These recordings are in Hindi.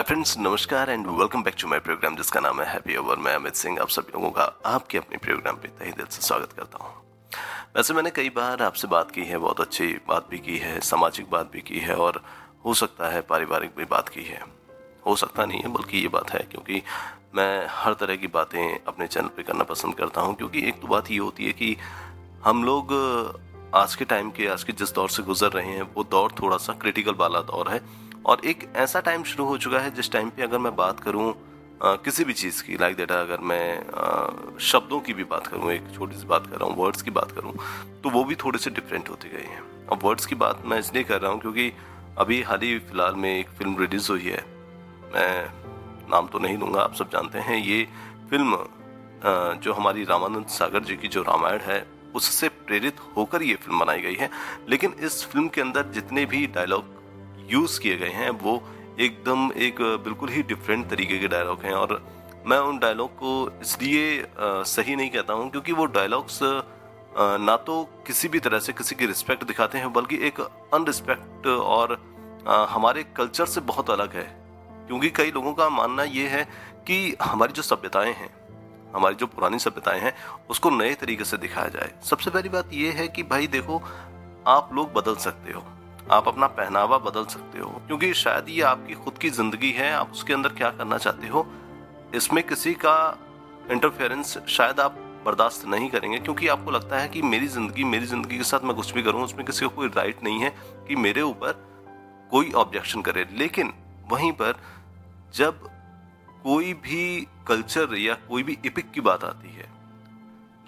हाय फ्रेंड्स नमस्कार and welcome back to my programme जिसका नाम है हैप्पी ओवर मैं अमित सिंह, आप सब लोगों का आपके अपने प्रोग्राम पे तहे दिल से स्वागत करता हूँ। वैसे मैंने कई बार आपसे बात की है, बहुत अच्छी बात भी की है, सामाजिक बात भी की है और हो सकता है पारिवारिक भी बात की है। हो सकता नहीं है, बल्कि ये बात है क्योंकि मैं हर तरह की बातें अपने चैनल पे करना पसंद करता हूँ, क्योंकि एक तो बात ये होती है कि हम लोग, आज के टाइम के, आज के जिस दौर से गुजर रहे हैं, वो दौर थोड़ा सा क्रिटिकल वाला दौर है। और एक ऐसा टाइम शुरू हो चुका है जिस टाइम पे अगर मैं बात करूँ किसी भी चीज़ की लाइक देटा अगर मैं शब्दों की भी बात करूँ, एक छोटी सी बात कर रहा हूँ वर्ड्स की बात करूँ तो वो भी थोड़े से डिफरेंट होते गए हैं। अब वर्ड्स की बात मैं इसलिए कर रहा हूँ क्योंकि अभी हाल ही फ़िलहाल में एक फ़िल्म रिलीज़ हुई है। मैं नाम तो नहीं लूँगा, आप सब जानते हैं, ये फ़िल्म जो हमारी रामानंद सागर जी की जो रामायण है, उससे प्रेरित होकर ये फ़िल्म बनाई गई है। लेकिन इस फ़िल्म के अंदर जितने भी डायलॉग यूज़ किए गए हैं, वो एकदम एक बिल्कुल ही डिफरेंट तरीके के डायलॉग हैं और मैं उन डायलॉग को इसलिए सही नहीं कहता हूँ क्योंकि वो डायलॉग्स ना तो किसी भी तरह से किसी की रिस्पेक्ट दिखाते हैं, बल्कि एक अनरिस्पेक्ट और हमारे कल्चर से बहुत अलग है। क्योंकि कई लोगों का मानना ये है कि हमारी जो सभ्यताएँ हैं, हमारी जो पुरानी सभ्यताएँ हैं, उसको नए तरीके से दिखाया जाए। सबसे पहली बात यह है कि भाई देखो, आप लोग बदल सकते हो। आप अपना पहनावा बदल सकते हो। क्योंकि शायद ये आपकी खुद की ज़िंदगी है, आप उसके अंदर क्या करना चाहते हो, इसमें किसी का इंटरफेरेंस शायद आप बर्दाश्त नहीं करेंगे, क्योंकि आपको लगता है कि मेरी ज़िंदगी मेरी ज़िंदगी के साथ मैं कुछ भी करूँ, उसमें किसी को कोई राइट नहीं है कि मेरे ऊपर कोई ऑब्जेक्शन करे। लेकिन वहीं पर जब कोई भी कल्चर या कोई भी इपिक की बात आती है,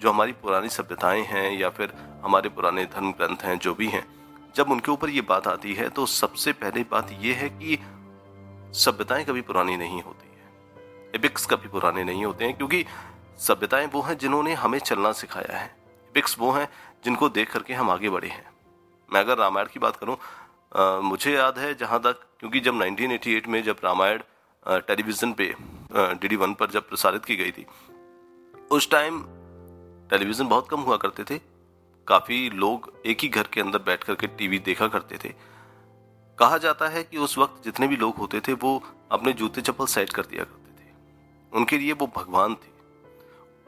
जो हमारी पुरानी सभ्यताएँ हैं या फिर हमारे पुराने धर्म ग्रंथ हैं, जो भी हैं जब उनके ऊपर ये बात आती है तो सबसे पहले बात यह है कि सभ्यताएँ कभी पुरानी नहीं होती है। एपिक्स कभी पुराने नहीं होते हैं, क्योंकि सभ्यताएँ वो हैं जिन्होंने हमें चलना सिखाया है। एपिक्स वो हैं जिनको देख करके हम आगे बढ़े हैं। मैं अगर रामायण की बात करूँ मुझे याद है जहाँ तक, क्योंकि जब 1988 में जब रामायण टेलीविज़न पे डी डी वन पर जब प्रसारित की गई थी, उस टाइम टेलीविज़न बहुत कम हुआ करते थे काफ़ी लोग एक ही घर के अंदर बैठ करके टीवी देखा करते थे। कहा जाता है कि उस वक्त जितने भी लोग होते थे, वो अपने जूते चप्पल सेट कर दिया करते थे। उनके लिए वो भगवान थे।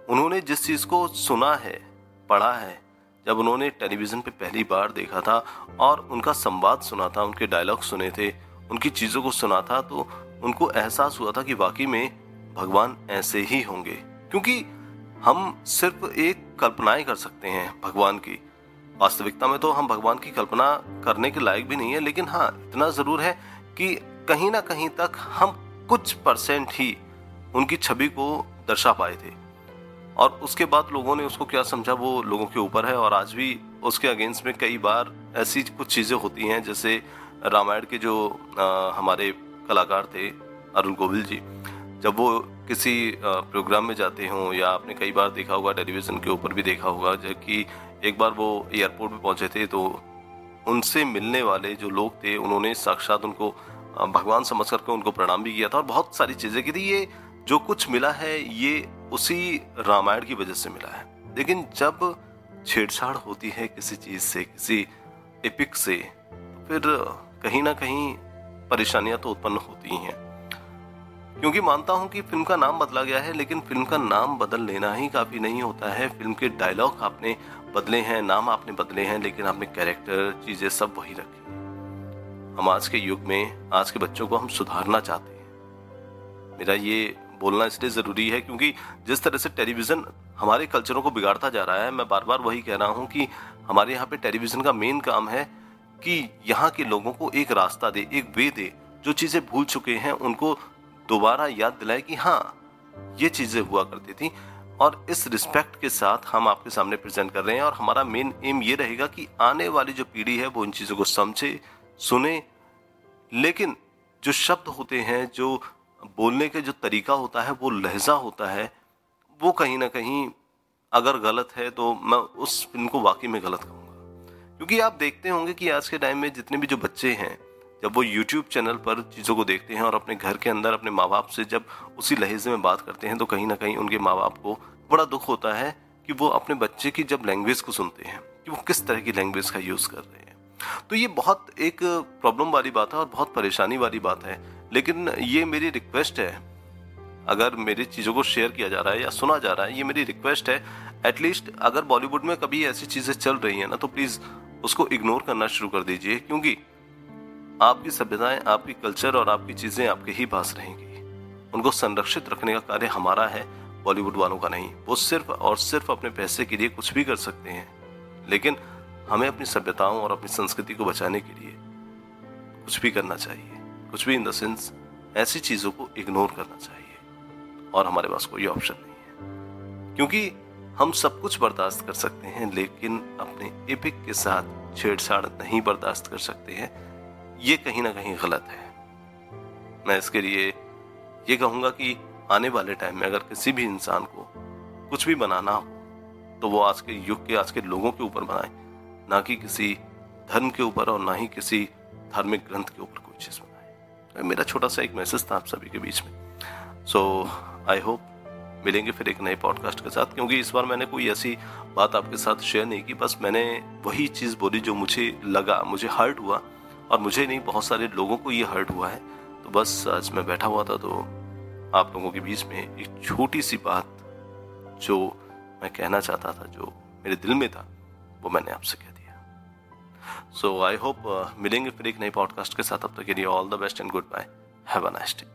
उन्होंने जिस चीज़ को सुना है, पढ़ा है, जब उन्होंने टेलीविज़न पे पहली बार देखा था और उनका संवाद सुना था, उनके डायलॉग सुने थे, उनकी चीज़ों को सुना था तो उनको एहसास हुआ था कि वाकई में भगवान ऐसे ही होंगे। क्योंकि हम सिर्फ़ एक कल्पनाएँ कर सकते हैं भगवान की। वास्तविकता में तो हम भगवान की कल्पना करने के लायक भी नहीं है लेकिन हाँ इतना ज़रूर है कि कहीं ना कहीं तक हम कुछ परसेंट ही उनकी छवि को दर्शा पाए थे। और उसके बाद लोगों ने उसको क्या समझा? वो लोगों के ऊपर है और आज भी उसके अगेंस्ट में कई बार ऐसी कुछ चीज़ें होती हैं जैसे रामायण के जो आ, हमारे कलाकार थे अरुण गोविल जी। जब वो किसी प्रोग्राम में जाते हों या आपने कई बार देखा होगा टेलीविज़न के ऊपर भी देखा होगा जबकि एक बार वो एयरपोर्ट पे पहुँचे थे तो उनसे मिलने वाले जो लोग थे, उन्होंने साक्षात उनको भगवान समझ करके उनको प्रणाम भी किया था और बहुत सारी चीज़ें की थी। ये जो कुछ मिला है, ये उसी रामायण की वजह से मिला है। लेकिन जब छेड़छाड़ होती है किसी चीज़ से, किसी एपिक से तो फिर कहीं ना कहीं परेशानियाँ तो उत्पन्न होती ही हैं। क्योंकि मानता हूँ कि फ़िल्म का नाम बदला गया है, लेकिन फ़िल्म का नाम बदल लेना ही काफ़ी नहीं होता है। फ़िल्म के डायलॉग आपने बदले हैं, नाम आपने बदले हैं, लेकिन आपने कैरेक्टर चीज़ें सब वही रखी। हम आज के युग में, आज के बच्चों को हम सुधारना चाहते हैं। मेरा ये बोलना इसलिए ज़रूरी है क्योंकि जिस तरह से टेलीविज़न हमारे कल्चरों को बिगाड़ता जा रहा है, मैं बार बार वही कह रहा हूँ कि हमारे यहाँ पे टेलीविज़न का मेन काम है कि यहाँ के लोगों को एक रास्ता दे, एक वे दे। जो चीज़ें भूल चुके हैं, उनको दोबारा याद दिलाए कि हाँ ये चीज़ें हुआ करती थी और इस रिस्पेक्ट के साथ हम आपके सामने प्रेजेंट कर रहे हैं और हमारा मेन एम ये रहेगा कि आने वाली जो पीढ़ी है वो इन चीज़ों को समझे, सुने। लेकिन जो शब्द होते हैं, जो बोलने के जो तरीका होता है, वो लहजा होता है, वो कहीं ना कहीं अगर गलत है तो मैं उस फ़िल्म को वाकई में गलत कहूँगा। क्योंकि आप देखते होंगे कि आज के टाइम में जितने भी जो बच्चे हैं जब वो यूट्यूब चैनल पर चीज़ों को देखते हैं और अपने घर के अंदर अपने माँ बाप से जब उसी लहजे में बात करते हैं तो कहीं ना कहीं उनके माँ बाप को बड़ा दुख होता है कि वो अपने बच्चे की जब लैंग्वेज को सुनते हैं, कि वो किस तरह की लैंग्वेज का यूज़ कर रहे हैं। तो ये बहुत एक प्रॉब्लम वाली बात है और बहुत परेशानी वाली बात है। लेकिन ये मेरी रिक्वेस्ट है, अगर मेरी चीज़ों को शेयर किया जा रहा है या सुना जा रहा है, ये मेरी रिक्वेस्ट है एटलीस्ट अगर बॉलीवुड में कभी ऐसी चीज़ें चल रही हैं ना तो प्लीज़ उसको इग्नोर करना शुरू कर दीजिए, क्योंकि आपकी सभ्यताएँ, आपकी कल्चर और आपकी चीज़ें आपके ही पास रहेंगी। उनको संरक्षित रखने का कार्य हमारा है, बॉलीवुड वालों का नहीं। वो सिर्फ़ और सिर्फ़ अपने पैसे के लिए कुछ भी कर सकते हैं। लेकिन हमें अपनी सभ्यताओं और अपनी संस्कृति को बचाने के लिए कुछ भी करना चाहिए। कुछ भी इन द सेंस ऐसी चीज़ों को इग्नोर करना चाहिए। और हमारे पास कोई ऑप्शन नहीं है। क्योंकि हम सब कुछ बर्दाश्त कर सकते हैं, लेकिन अपने एपिक के साथ छेड़छाड़ नहीं बर्दाश्त कर सकते हैं। ये कहीं ना कहीं गलत है। मैं इसके लिए ये कहूँगा कि आने वाले टाइम में अगर किसी भी इंसान को कुछ भी बनाना हो तो वो आज के युग के, आज के लोगों के ऊपर बनाए, ना कि किसी धर्म के ऊपर और ना ही किसी धार्मिक ग्रंथ के ऊपर कोई चीज़ बनाए। तो मेरा छोटा सा एक मैसेज था आप सभी के बीच में। सो आई होप मिलेंगे फिर एक नए पॉडकास्ट के साथ, क्योंकि इस बार मैंने कोई ऐसी बात आपके साथ शेयर नहीं की, बस मैंने वही चीज़ बोली जो मुझे लगा, मुझे हर्ट हुआ। और मुझे नहीं, बहुत सारे लोगों को ये हर्ट हुआ है। तो बस आज मैं बैठा हुआ था तो आप लोगों के बीच में एक छोटी सी बात जो मैं कहना चाहता था, जो मेरे दिल में था, वो मैंने आपसे कह दिया। सो आई होप मिलेंगे फिर एक नई पॉडकास्ट के साथ। अब तक के लिए all the best and goodbye have a nice day